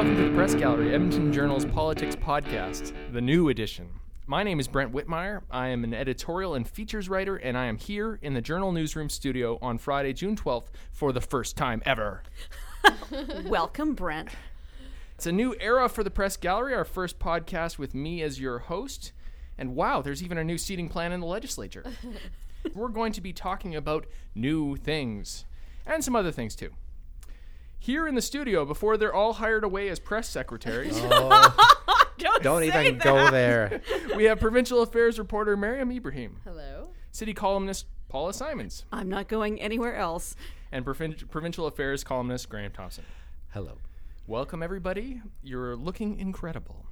welcome to the Press Gallery, Edmonton Journal's Politics Podcast, the new edition. My name is Brent Wittmeier. I am an editorial and features writer, and I am here in the Journal Newsroom studio on Friday, June 12th, for the first time ever. Welcome, Brent. It's a new era for the Press Gallery, our first podcast with me as your host. And wow, there's even a new seating plan in the legislature. We're going to be talking about new things and some other things too. Here in the studio, before they're all hired away as press secretaries, oh. Don't, Don't even that. go there. we have provincial affairs reporter Mariam Ibrahim, Hello. city columnist Paula Simons, I'm not going anywhere else. and provin- provincial affairs columnist Graham Thompson. Hello. Welcome, everybody. You're looking incredible.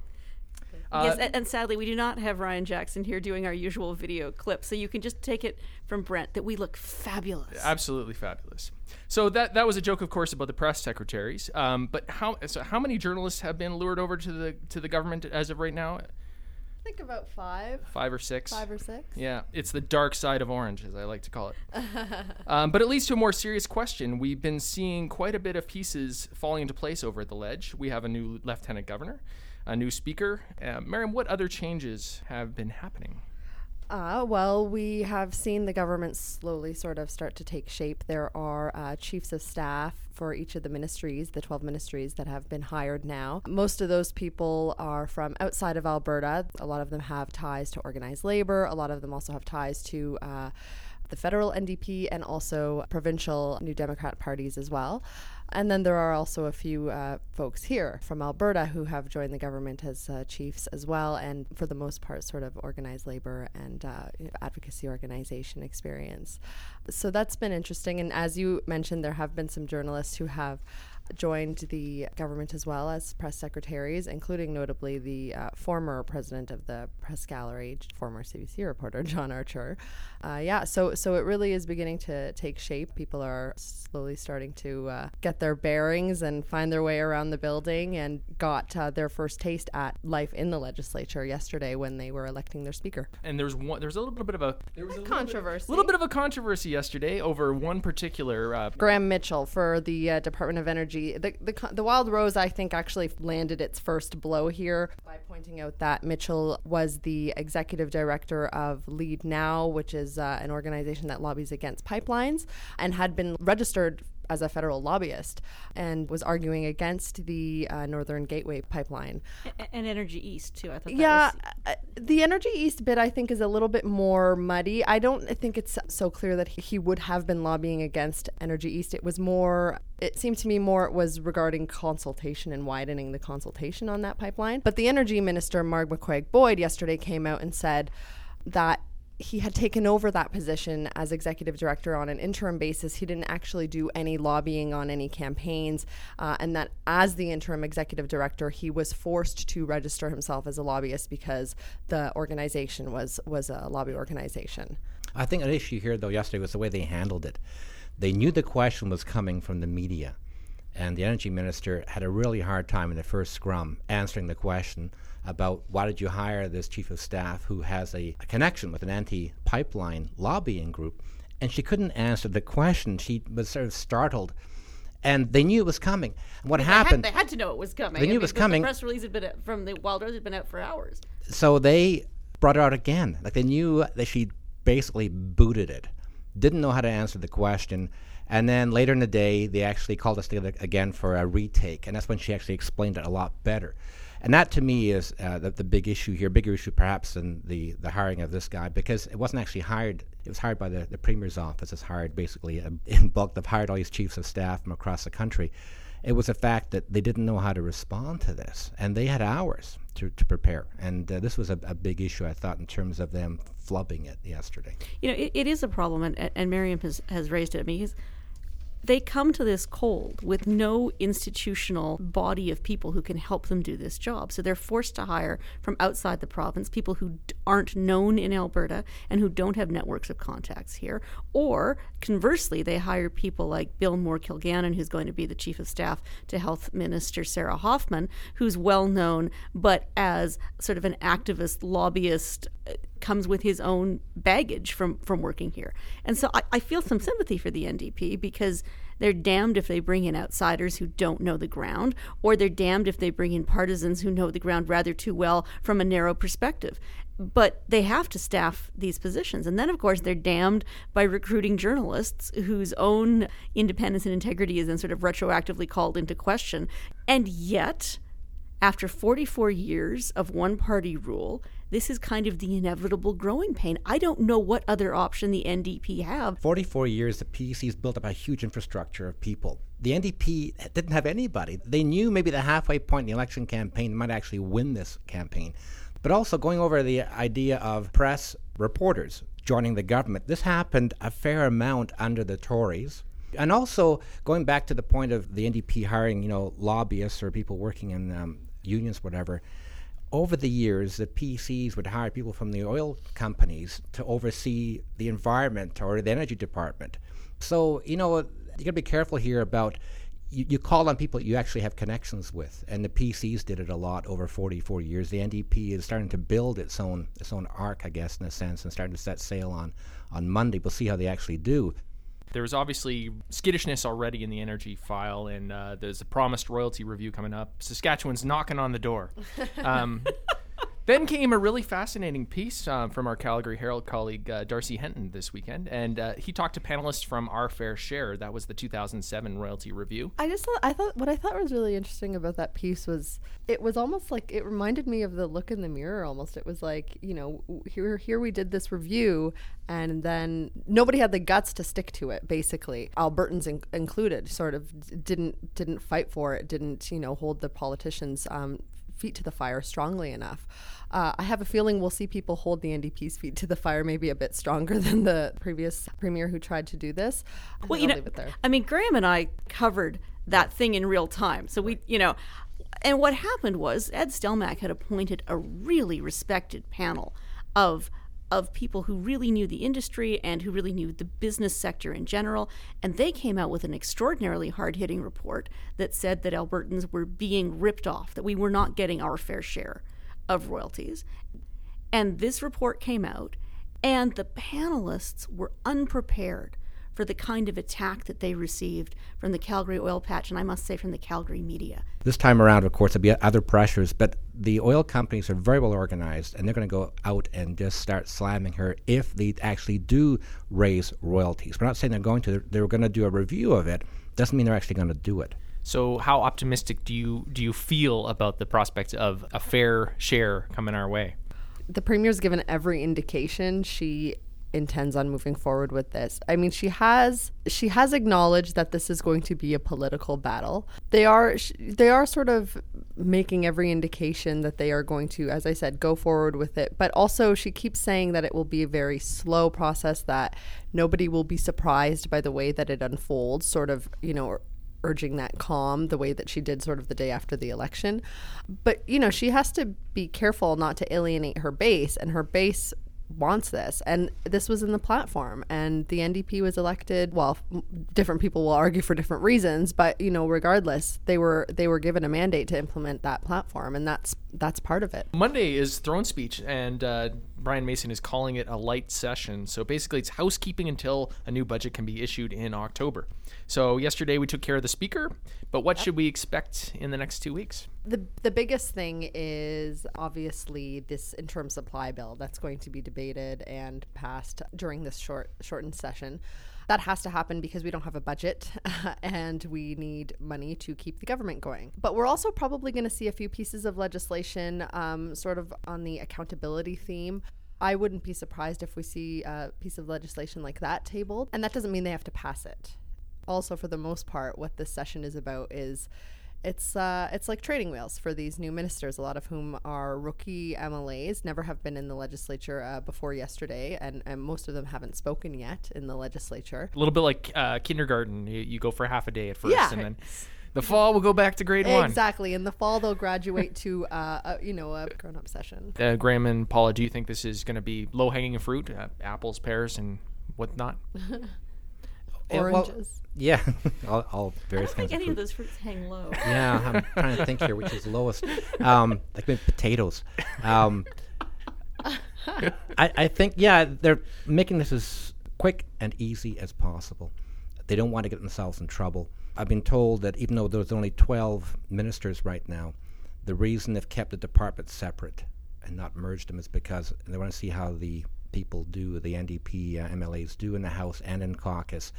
Uh, yes, and, and sadly, we do not have Ryan Jackson here doing our usual video clip, so you can just take it from Brent that we look fabulous. Absolutely fabulous. So that that was a joke, of course, about the press secretaries. Um, but how so how many journalists have been lured over to the to the government as of right now? I think about five, Five or six. five or six. Yeah, it's the dark side of orange, as I like to call it. um, but it leads to a more serious question. We've been seeing quite a bit of pieces falling into place over at the ledge. We have a new lieutenant governor, a new speaker. Uh, Mariam, what other changes have been happening? Uh, well, we have seen the government slowly sort of start to take shape. There are uh, chiefs of staff for each of the ministries, the 12 ministries that have been hired now. Most of those people are from outside of Alberta. A lot of them have ties to organized labor, a lot of them also have ties to. Uh, the federal NDP and also provincial New Democrat parties as well. And then there are also a few uh, folks here from Alberta who have joined the government as uh, chiefs as well, and for the most part, sort of organized labor and uh, advocacy organization experience. So that's been interesting. And as you mentioned, there have been some journalists who have joined the government as well as press secretaries, including notably the uh, former president of the press gallery, former CBC reporter John Archer. Uh, yeah, so so it really is beginning to take shape. People are slowly starting to uh, get their bearings and find their way around the building, and got uh, their first taste at life in the legislature yesterday when they were electing their speaker. And there's one. There's a little bit of a there was a little bit- Controversy. little bit of a controversy yesterday over one particular. Uh, Graham Mitchell for the uh, Department of Energy. The, the the Wildrose, I think, actually landed its first blow here by pointing out that Mitchell was the executive director of Leadnow, which is uh, an organization that lobbies against pipelines, and had been registered as a federal lobbyist and was arguing against the uh, Northern Gateway pipeline. And Energy East, too. I thought that Yeah, was- uh, the Energy East bit I think is a little bit more muddy. I don't think it's so clear that he, he would have been lobbying against Energy East. It was more, it seemed to me more it was regarding consultation and widening the consultation on that pipeline. But the Energy Minister, Marg McCuaig-Boyd, yesterday came out and said that he had taken over that position as executive director on an interim basis. He didn't actually do any lobbying on any campaigns, uh, and that as the interim executive director, he was forced to register himself as a lobbyist because the organization was was a lobby organization. I think an issue here, though, yesterday was the way they handled it. They knew the question was coming from the media, and the energy minister had a really hard time in the first scrum answering the question about why did you hire this chief of staff who has a, a connection with an anti pipeline lobbying group. And she couldn't answer the question. She was sort of startled. And they knew it was coming. And what They had, happened? they had to know it was coming. They knew I it was coming. The press release had been out- from the Wildrose had been out for hours. so they brought her out again. Like they knew that she basically booted it, didn't know how to answer the question, and then later in the day they actually called us together again for a retake, and that's when she actually explained it a lot better. And that to me is uh, the, the big issue here, bigger issue perhaps than the, the hiring of this guy, because it wasn't actually hired. It was hired by the, the Premier's office. It's hired basically uh, in bulk. They've hired all these chiefs of staff from across the country. It was the fact that they didn't know how to respond to this, and they had hours to, to prepare. And uh, this was a, a big issue, I thought, in terms of them flubbing it yesterday. You know, it, it is a problem, and, and Mariam has, has raised it. I mean, he's, they come to this cold with no institutional body of people who can help them do this job. So they're forced to hire from outside the province people who aren't known in Alberta and who don't have networks of contacts here. Or conversely, they hire people like Bill Moore Kilgannon, who's going to be the chief of staff to Health Minister Sarah Hoffman, who's well known, but as sort of an activist, lobbyist, uh, comes with his own baggage from from working here. And so I, I feel some sympathy for the NDP because they're damned if they bring in outsiders who don't know the ground, or they're damned if they bring in partisans who know the ground rather too well from a narrow perspective. But they have to staff these positions. And then, of course, they're damned by recruiting journalists whose own independence and integrity is then sort of retroactively called into question. And yet, after 44 years of one party rule, this is kind of the inevitable growing pain. I don't know what other option the NDP have. 44 years, the PC's built up a huge infrastructure of people. The NDP didn't have anybody. They knew maybe the halfway point in the election campaign might actually win this campaign. But also going over the idea of press reporters joining the government. This happened a fair amount under the Tories. And also going back to the point of the NDP hiring, you know, lobbyists or people working in um, unions, whatever over the years, the PCs would hire people from the oil companies to oversee the environment or the energy department. So, you know, you got to be careful here about you, you, call on people you actually have connections with, and the PCs did it a lot over 44 years. The NDP is starting to build its own its own arc, I guess, in a sense, and starting to set sail on on Monday. We'll see how they actually do. There was obviously skittishness already in the energy file, and uh, there's a promised royalty review coming up. Saskatchewan's knocking on the door. Um, then came a really fascinating piece uh, from our Calgary Herald colleague uh, Darcy Henton this weekend, and uh, he talked to panelists from Our Fair Share. That was the 2007 royalty review. I just thought I thought what I thought was really interesting about that piece was it was almost like it reminded me of the look in the mirror. Almost, it was like you know here here we did this review, and then nobody had the guts to stick to it. Basically, Albertans in- included, sort of didn't didn't fight for it, didn't you know hold the politicians um, feet to the fire strongly enough. Uh, I have a feeling we'll see people hold the NDP's feet to the fire maybe a bit stronger than the previous premier who tried to do this. well, you know, I mean, Graham and I covered that thing in real time, so we, you know, and what happened was Ed Stelmach had appointed a really respected panel of of people who really knew the industry and who really knew the business sector in general. And they came out with an extraordinarily hard hitting report that said that Albertans were being ripped off, that we were not getting our fair share of royalties. And this report came out, and the panelists were unprepared for the kind of attack that they received from the Calgary oil patch, and I must say from the Calgary media. This time around, of course, there'll be other pressures, but the oil companies are very well organized, and they're going to go out and just start slamming her if they actually do raise royalties. We're not saying they're going to; they're going to do a review of it. Doesn't mean they're actually going to do it. So, how optimistic do you do you feel about the prospect of a fair share coming our way? The premier's given every indication she intends on moving forward with this. I mean, she has she has acknowledged that this is going to be a political battle. They are they are sort of making every indication that they are going to as I said go forward with it, but also she keeps saying that it will be a very slow process that nobody will be surprised by the way that it unfolds, sort of, you know, urging that calm the way that she did sort of the day after the election. But, you know, she has to be careful not to alienate her base, and her base wants this. And this was in the platform. And the NDP was elected. Well, different people will argue for different reasons, but you know, regardless, they were they were given a mandate to implement that platform, and that's that's part of it. Monday is throne speech, and uh, Brian Mason is calling it a light session. So basically, it's housekeeping until a new budget can be issued in October. So yesterday we took care of the speaker, but what should we expect in the next two weeks? The the biggest thing is obviously this interim supply bill that's going to be debated and passed during this short shortened session that has to happen because we don't have a budget and we need money to keep the government going. But we're also probably going to see a few pieces of legislation um, sort of on the accountability theme. I wouldn't be surprised if we see a piece of legislation like that tabled. And that doesn't mean they have to pass it. Also, for the most part, what this session is about is it's uh, it's like trading wheels for these new ministers, a lot of whom are rookie MLAs, never have been in the legislature uh, before yesterday, and, and most of them haven't spoken yet in the legislature. A little bit like uh, kindergarten. You, you, go for half a day at first, yeah. and then the fall we'll go back to grade one. Exactly. In the fall, they'll graduate to uh, a, you know a grown up session. Uh, Graham and Paula, do you think this is going to be low hanging fruit, uh, apples, pears, and whatnot? Oranges. Yeah, all, all various I don't kinds think any of, of those fruits hang low. Yeah, I'm trying to think here which is lowest. Um, like maybe potatoes. Um, I, I think, yeah, they're making this as quick and easy as possible. They don't want to get themselves in trouble. I've been told that even though there's only 12 ministers right now, the reason they've kept the departments separate and not merged them is because they want to see how the people do, the NDP uh, MLAs do in the House and in caucus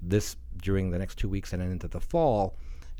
this during the next two weeks and then into the fall,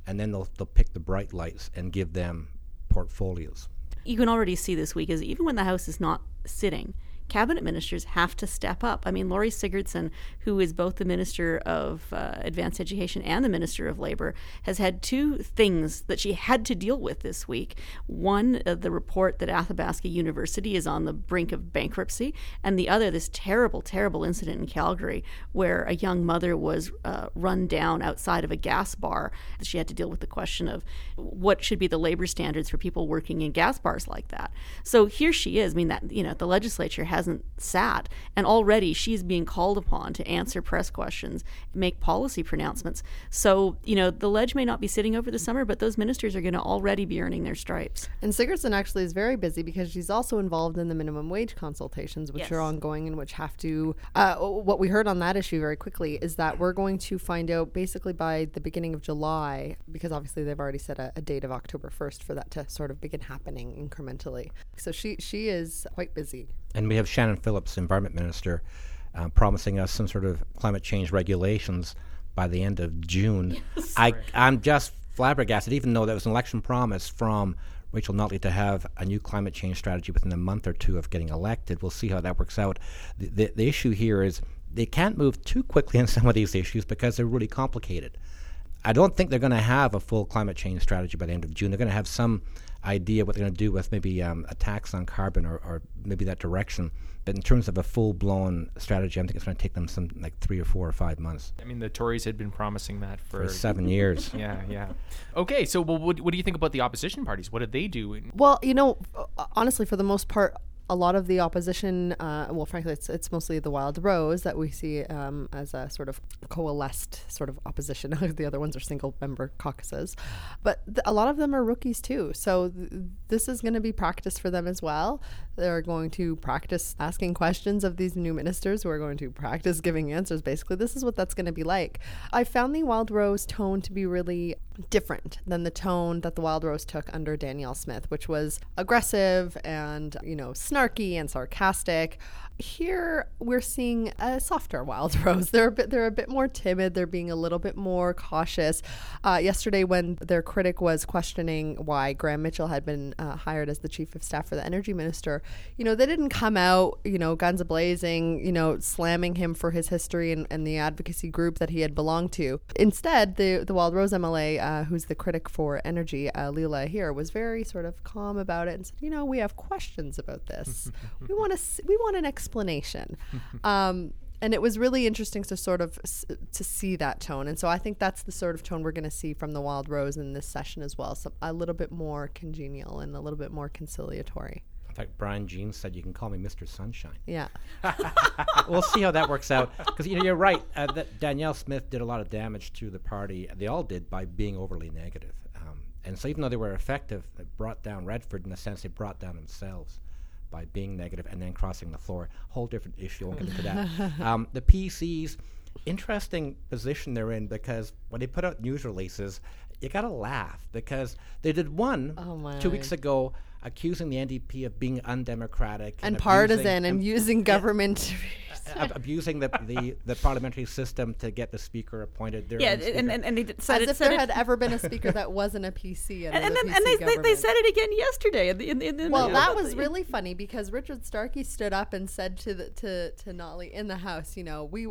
and then they'll, they'll pick the bright lights and give them portfolios. You can already see this week is even when the House is not sitting, cabinet ministers have to step up. I mean, Lori Sigurdson, who is both the Minister of uh, Advanced Education and the Minister of Labor, has had two things that she had to deal with this week. One, uh, the report that Athabasca University is on the brink of bankruptcy, and the other, this terrible, terrible incident in Calgary where a young mother was uh, run down outside of a gas bar. She had to deal with the question of what should be the labor standards for people working in gas bars like that. So here she is. I mean, that you know, the legislature has hasn't sat. And already she's being called upon to answer press questions, make policy pronouncements. So, you know, the ledge may not be sitting over the summer, but those ministers are going to already be earning their stripes. And Sigurdson actually is very busy because she's also involved in the minimum wage consultations, which Yes. are ongoing and which have to. Uh, what we heard on that issue very quickly is that we're going to find out basically by the beginning of July, because obviously they've already set a, a date of October 1st for that to sort of begin happening incrementally. So she she is quite busy. And we have Shannon Phillips, Environment Minister, uh, promising us some sort of climate change regulations by the end of June. I, I'm just flabbergasted, even though there was an election promise from Rachel Notley to have a new climate change strategy within a month or two of getting elected. We'll see how that works out. The, the, the issue here is they can't move too quickly on some of these issues because they're really complicated. I don't think they're going to have a full climate change strategy by the end of June. They're going to have some idea what they're going to do with maybe um, a tax on carbon or, or maybe that direction. But in terms of a full blown strategy, I think it's going to take them some like three or four or five months I mean, the Tories had been promising that for. for seven years. yeah, yeah. Okay, so well, what, what do you think about the opposition parties? What did they do? In, Well, you know, uh, honestly, for the most part, a lot of the opposition, uh, well, frankly, it's, it's mostly the Wildrose that we see um, as a sort of coalesced sort of opposition. the other ones are single member caucuses. But th- a lot of them are rookies too. So th- this is going to be practice for them as well. They're going to practice asking questions of these new ministers who are going to practice giving answers. Basically, this is what that's going to be like. I found the Wildrose tone to be really different than the tone that the Wildrose took under Danielle Smith, which was aggressive and, you know, snarky and sarcastic. Here we're seeing a softer Wild Rose. They're a bit they're a bit more timid. They're being a little bit more cautious. Uh, yesterday, when their critic was questioning why Graham Mitchell had been uh, hired as the chief of staff for the energy minister, you know, they didn't come out, you know, guns a blazing, you know, slamming him for his history and, and the advocacy group that he had belonged to. Instead, the the Wildrose MLA, uh, who's the critic for energy, uh, Leela Aheer, was very sort of calm about it and said, you know, we have questions about this. we want to we want an explanation. Um, and it was really interesting to sort of s- to see that tone and so i think that's the sort of tone we're going to see from the wild rose in this session as well so a little bit more congenial and a little bit more conciliatory In fact, Brian Jean said, "You can call me Mr. Sunshine." yeah we'll see how that works out. Because you know, you're right. Uh, that Danielle Smith did a lot of damage to the party. They all did by being overly negative. Um, and so, even though they were effective, they brought down Redford in a sense. They brought down themselves by being negative and then crossing the floor. Whole different issue. I won't get into that. Um, the PCs, interesting position they're in because when they put out news releases, you gotta laugh because they did one Oh, two weeks ago accusing the NDP of being undemocratic and abusing- partisan and using government ab- abusing the, the, the parliamentary system to get the speaker appointed. Their Yeah, own and, speaker. and, and they did- said as it, if said there it, had ever been a speaker that wasn't a pc and, under and the then and they, they, they said it again yesterday. In the, in, the- in the, Well, in that was really funny because Richard Starke stood up and said to the, to to Notley in the house, you know, we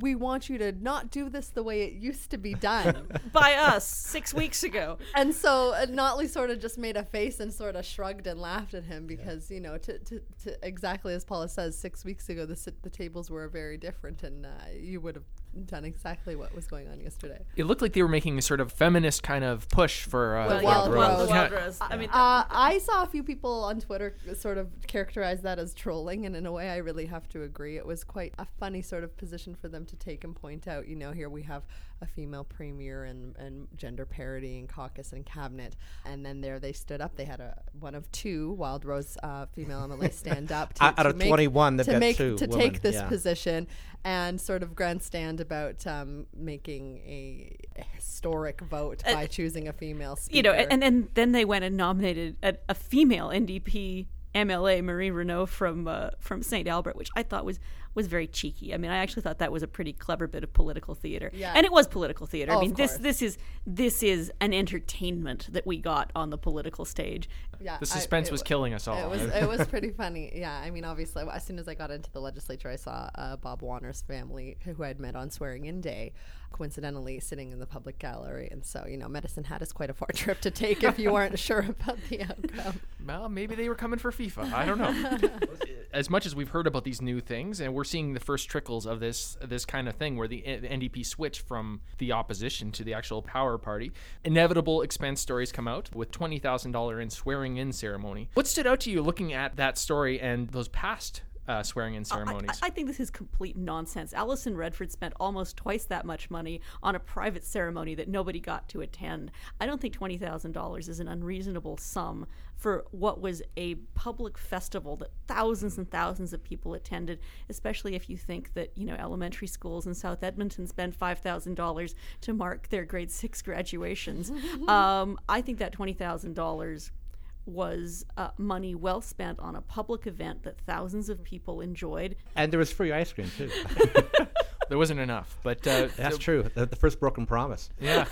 we want you to not do this the way it used to be done. by us six weeks ago. and so uh, Notley sort of just made a face and sort of shrugged and laughed at him because you know, to, to, to exactly as Paula says, six weeks ago the the tables were very different, and uh, you would have done exactly what was going on yesterday. It looked like they were making a sort of feminist kind of push for uh, Well, for Wild well, Rose. Wild Yeah. Rose. I mean, Uh, I saw a few people on Twitter sort of characterize that as trolling, and in a way, I really have to agree. It was quite a funny sort of position for them to take and point out. You know, here we have a female premier and, and gender parity and caucus and cabinet, and then there they stood up. They had a one of two Wildrose uh, female MLA stand up to, Out- out to of make- 21, they've to got make two to women, take this yeah. position and sort of grandstand about um, making a historic vote by choosing a female speaker. you know, and, and then they went and nominated a, a female NDP MLA, Marie Renaud from uh, from St. Albert, which I thought was was very cheeky. I mean, I actually thought that was a pretty clever bit of political theater, Yeah. and it was political theater. Oh, I mean, this this is this is an entertainment that we got on the political stage. yeah, the I- suspense it was killing us all. It was it was pretty funny. Yeah, I mean, obviously, as soon as I got into the legislature, I saw uh, Bob Wanner's family, who I had met on swearing in day, coincidentally sitting in the public gallery. And so, you know, Medicine Hat is quite a far trip to take if you weren't sure about the outcome. Well, maybe they were coming for FIFA. I don't know. As much as we've heard about these new things, and we're seeing the first trickles of this this kind of thing, where the, uh, the NDP switch from the opposition to the actual power party, inevitable expense stories come out with twenty thousand dollar in swearing in ceremony. What stood out to you looking at that story and those past uh, swearing in ceremonies? I, I think this is complete nonsense. Alison Redford spent almost twice that much money on a private ceremony that nobody got to attend. I don't think twenty thousand dollars is an unreasonable sum for what was a public festival that thousands and thousands of people attended. Especially if you think that you know elementary schools in South Edmonton spend five thousand dollars to mark their grade six graduations. um, I think that twenty thousand dollars was uh, money well spent on a public event that thousands of people enjoyed. And there was free ice cream too. there wasn't enough, but uh, That's true. The, the first broken promise. Yeah.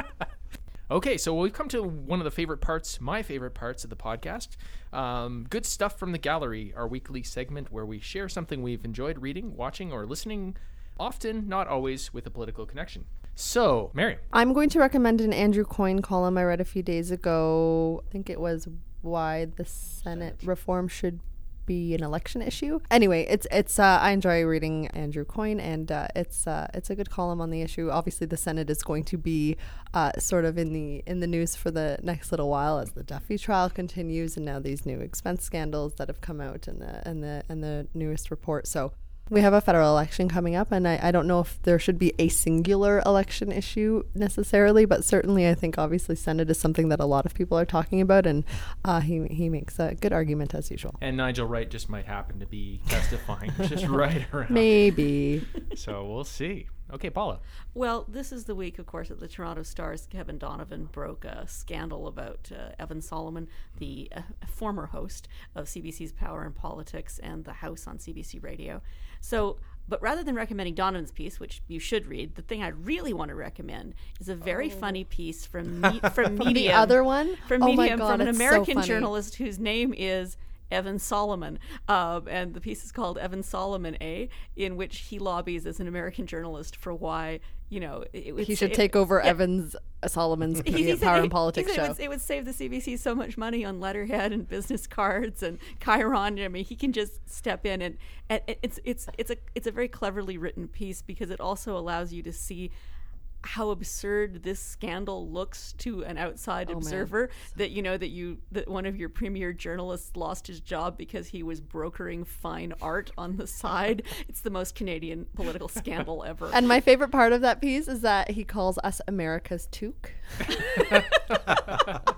okay, so we've come to one of the favorite parts, my favorite parts of the podcast. Um, good stuff from the gallery, our weekly segment where we share something we've enjoyed reading, watching, or listening. Often, not always, with a political connection. So, Mary, I'm going to recommend an Andrew Coyne column I read a few days ago. I think it was why the Senate reform should be an election issue. Anyway, it's it's uh, I enjoy reading Andrew Coyne, and uh, it's uh, it's a good column on the issue. Obviously, the Senate is going to be uh, sort of in the in the news for the next little while as the Duffy trial continues, and now these new expense scandals that have come out in the in the in the newest report. So. We have a federal election coming up, and I, I don't know if there should be a singular election issue necessarily, but certainly I think obviously Senate is something that a lot of people are talking about, and uh, he, he makes a good argument as usual. and Nigel Wright just might happen to be testifying just right around. Maybe. So we'll see. Okay, Paula. Well, this is the week, of course, that the Toronto Star's Kevin Donovan broke a scandal about uh, Evan Solomon, the uh, former host of CBC's Power and Politics and The House on CBC Radio. So, but rather than recommending Donovan's piece, which you should read, the thing I really want to recommend is a very funny piece from me- from Medium. the other one? from Oh my Medium God, from an it's so American journalist whose name is Evan Solomon, um, and the piece is called Evan Solomon A, in which he lobbies as an American journalist for why you know it, he should it- take over yeah. Evans uh, Solomon's He- he Power and Politics show. It would, it would save the CBC so much money on letterhead and business cards and Chiron. I mean, he can just step in and, and it's it's it's a it's a very cleverly written piece because it also allows you to see how absurd this scandal looks to an outside oh, observer that you know that you that one of your premier journalists lost his job because he was brokering fine art on the side. It's the most canadian political scandal ever. And my favorite part of that piece is that he calls us America's toque.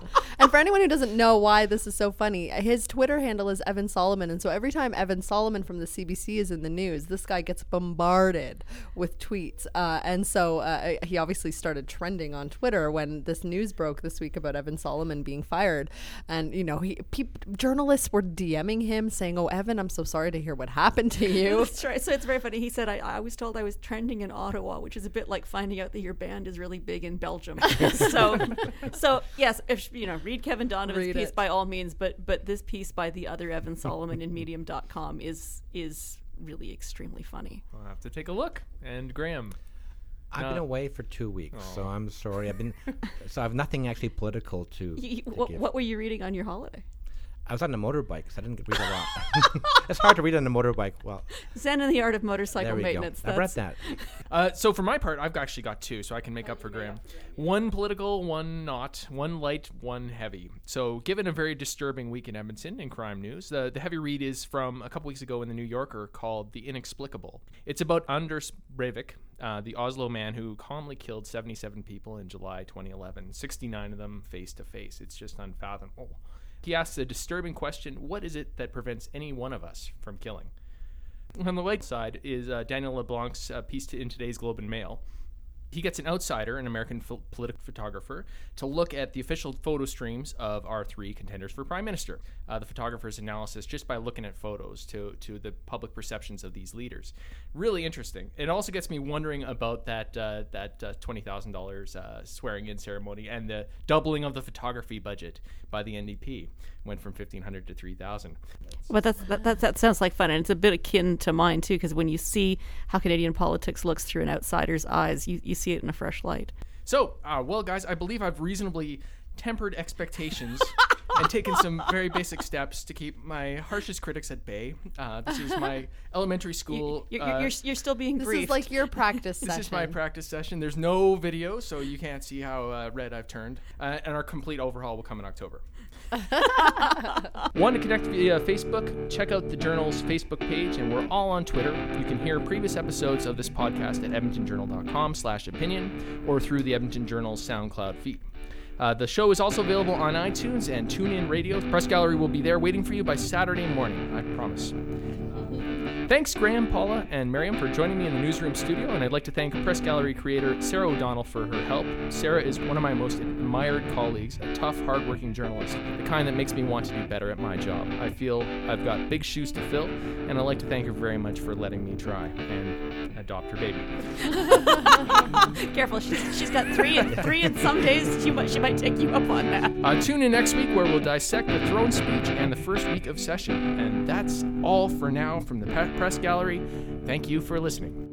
for anyone who doesn't know why this is so funny, his Twitter handle is Evan Solomon. And so every time Evan Solomon from the CBC is in the news, this guy gets bombarded with tweets. Uh, and so uh, he obviously started trending on Twitter when this news broke this week about Evan Solomon being fired. And, you know, he, peop journalists were DMing him saying, Oh, Evan, I'm so sorry to hear what happened to you. That's right. So it's very funny. He said, I, I was told I was trending in Ottawa, which is a bit like finding out that your band is really big in Belgium. so, so yes, if, you know, read Kevin Donovan's Read piece it. by all means, but but this piece by the other Evan Solomon in Medium.com is is really extremely funny. I'll have to take a look. And Graham. I've been uh, away for two weeks, so I'm sorry. I've been so I have nothing actually political to. You- you- to what, give. what were you reading on your holiday? I was on a motorbike, so I didn't read a lot. it's hard to read on a motorbike. Well, Zen and the Art of Motorcycle there we Maintenance. go. I read That's- that. Uh, so for my part, I've actually got two, so I can make up for Graham. One political, one not. One light, one heavy. So given a very disturbing week in Edmonton in crime news, the, the heavy read is from a couple weeks ago in the New Yorker called "The Inexplicable." It's about Anders Breivik, uh, the Oslo man who calmly killed 77 people in July 2011, 69 of them face to face. It's just unfathomable. He asks a disturbing question: What is it that prevents any one of us from killing? On the right side is uh, Daniel LeBlanc's uh, piece to, in today's Globe and Mail. He gets an outsider, an American ph- political photographer, to look at the official photo streams of our three contenders for prime minister. Uh, the photographer's analysis just by looking at photos to, to the public perceptions of these leaders. Really interesting. It also gets me wondering about that uh, that uh, twenty thousand dollars uh, swearing in ceremony and the doubling of the photography budget by the NDP went from fifteen hundred to three thousand. But that's, that, that, that sounds like fun. And it's a bit akin to mine, too, because when you see how Canadian politics looks through an outsider's eyes, you, you see it in a fresh light. So, uh, well, guys, I believe I've reasonably tempered expectations and taken some very basic steps to keep my harshest critics at bay. Uh, this is my elementary school. You're, uh, you're, you're, you're still being This briefed. is like your practice this session. is my practice session. There's no video, so you can't see how uh, red I've turned. Uh, and our complete overhaul will come in October. Want to connect via Facebook? Check out the Journal's Facebook page, and we're all on Twitter. You can hear previous episodes of this podcast at edmontonjournal.com slash opinion or through the Edmonton Journal's SoundCloud feed. Uh, the show is also available on iTunes and TuneIn Radio. Press gallery will be there waiting for you by Saturday morning, I promise. Thanks, Graham, Paula, and Mariam for joining me in the newsroom studio, and I'd like to thank Press Gallery creator Sarah O'Donnell for her help. Sarah is one of my most admired colleagues, a tough, hardworking journalist, the kind that makes me want to do better at my job. I feel I've got big shoes to fill, and I'd like to thank her very much for letting me try and adopt her baby. Careful, she's, she's got three, and three, and some days she might, she might take you up on that. Uh, tune in next week where we'll dissect the throne speech and the first week of session. And that's all for now from the Pe- Press Gallery. Thank you for listening.